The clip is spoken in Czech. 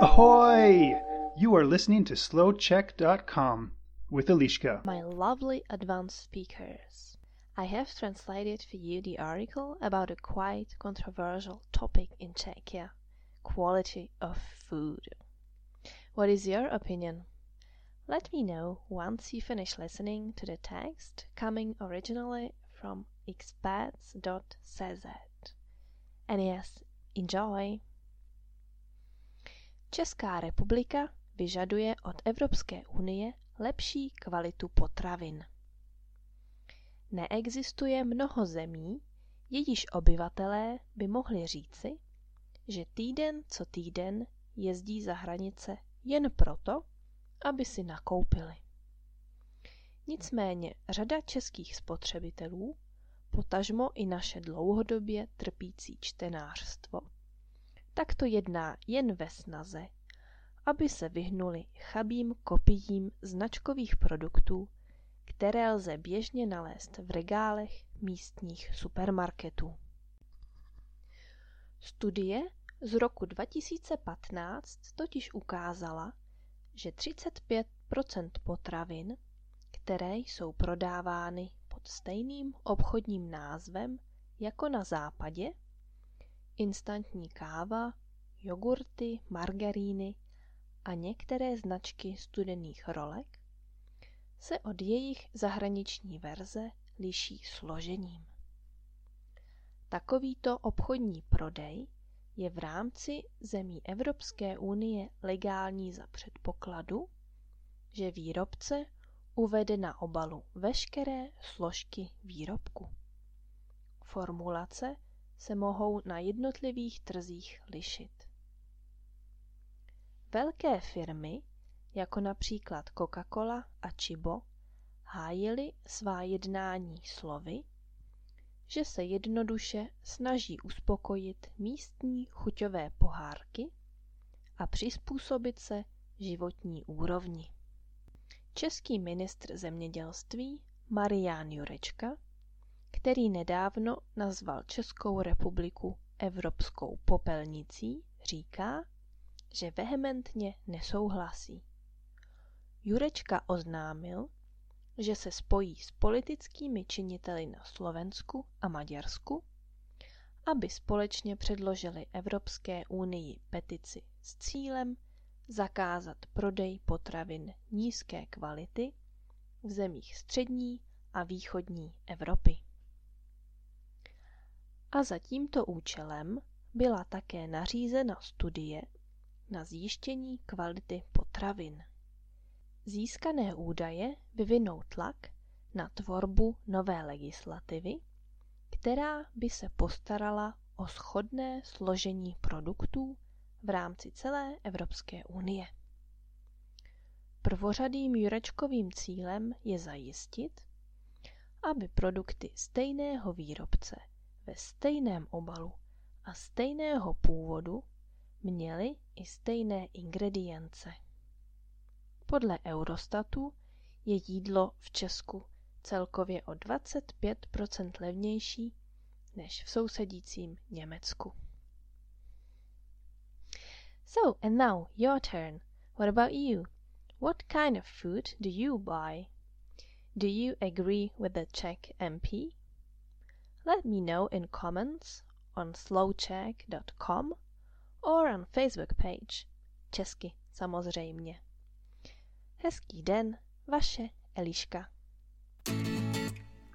Ahoy! You are listening to slowcheck.com with Elishka. My lovely advanced speakers. I have translated for you the article about a quite controversial topic in Czechia quality of food. What is your opinion? Let me know once you finish listening to the text coming originally from expats.cz. And yes, enjoy! Česká republika vyžaduje od Evropské unie lepší kvalitu potravin. Neexistuje mnoho zemí, jejíž obyvatelé by mohli říci, že týden co týden jezdí za hranice jen proto, aby si nakoupili. Nicméně řada českých spotřebitelů, potažmo i naše dlouhodobě trpící čtenářstvo, tak to jedná jen ve snaze, aby se vyhnuli chabým kopiím značkových produktů, které lze běžně nalézt v regálech místních supermarketů. Studie z roku 2015 totiž ukázala, že 35% potravin, které jsou prodávány pod stejným obchodním názvem jako na západě, instantní káva, jogurty, margaríny a některé značky studených rolek, se od jejich zahraniční verze liší složením. Takovýto obchodní prodej je v rámci zemí Evropské unie legální za předpokladu, že výrobce uvede na obalu veškeré složky výrobku. Formulace se mohou na jednotlivých trzích lišit. Velké firmy, jako například Coca-Cola a Chibo, hájily svá jednání slovy, že se jednoduše snaží uspokojit místní chuťové pohárky a přizpůsobit se životní úrovni. Český ministr zemědělství Marián Jurečka, který nedávno nazval Českou republiku Evropskou popelnicí, říká, že vehementně nesouhlasí. Jurečka oznámil, že se spojí s politickými činiteli na Slovensku a Maďarsku, aby společně předložili Evropské unii petici s cílem zakázat prodej potravin nízké kvality v zemích střední a východní Evropy. A za tímto účelem byla také nařízena studie na zjištění kvality potravin. Získané údaje vyvinou tlak na tvorbu nové legislativy, která by se postarala o schodné složení produktů v rámci celé Evropské unie. Prvořadým Jurečkovým cílem je zajistit, aby produkty stejného výrobce ve stejném obalu a stejného původu měly i stejné ingredience. Podle Eurostatu je jídlo v Česku celkově o 25% levnější než v sousedícím Německu. So, and now your turn. What about you? What kind of food do you buy? Do you agree with the Czech MP? Let me know in comments on slowcheck.com or on Facebook page. Česky samozřejmě. Hezký den, vaše Eliška.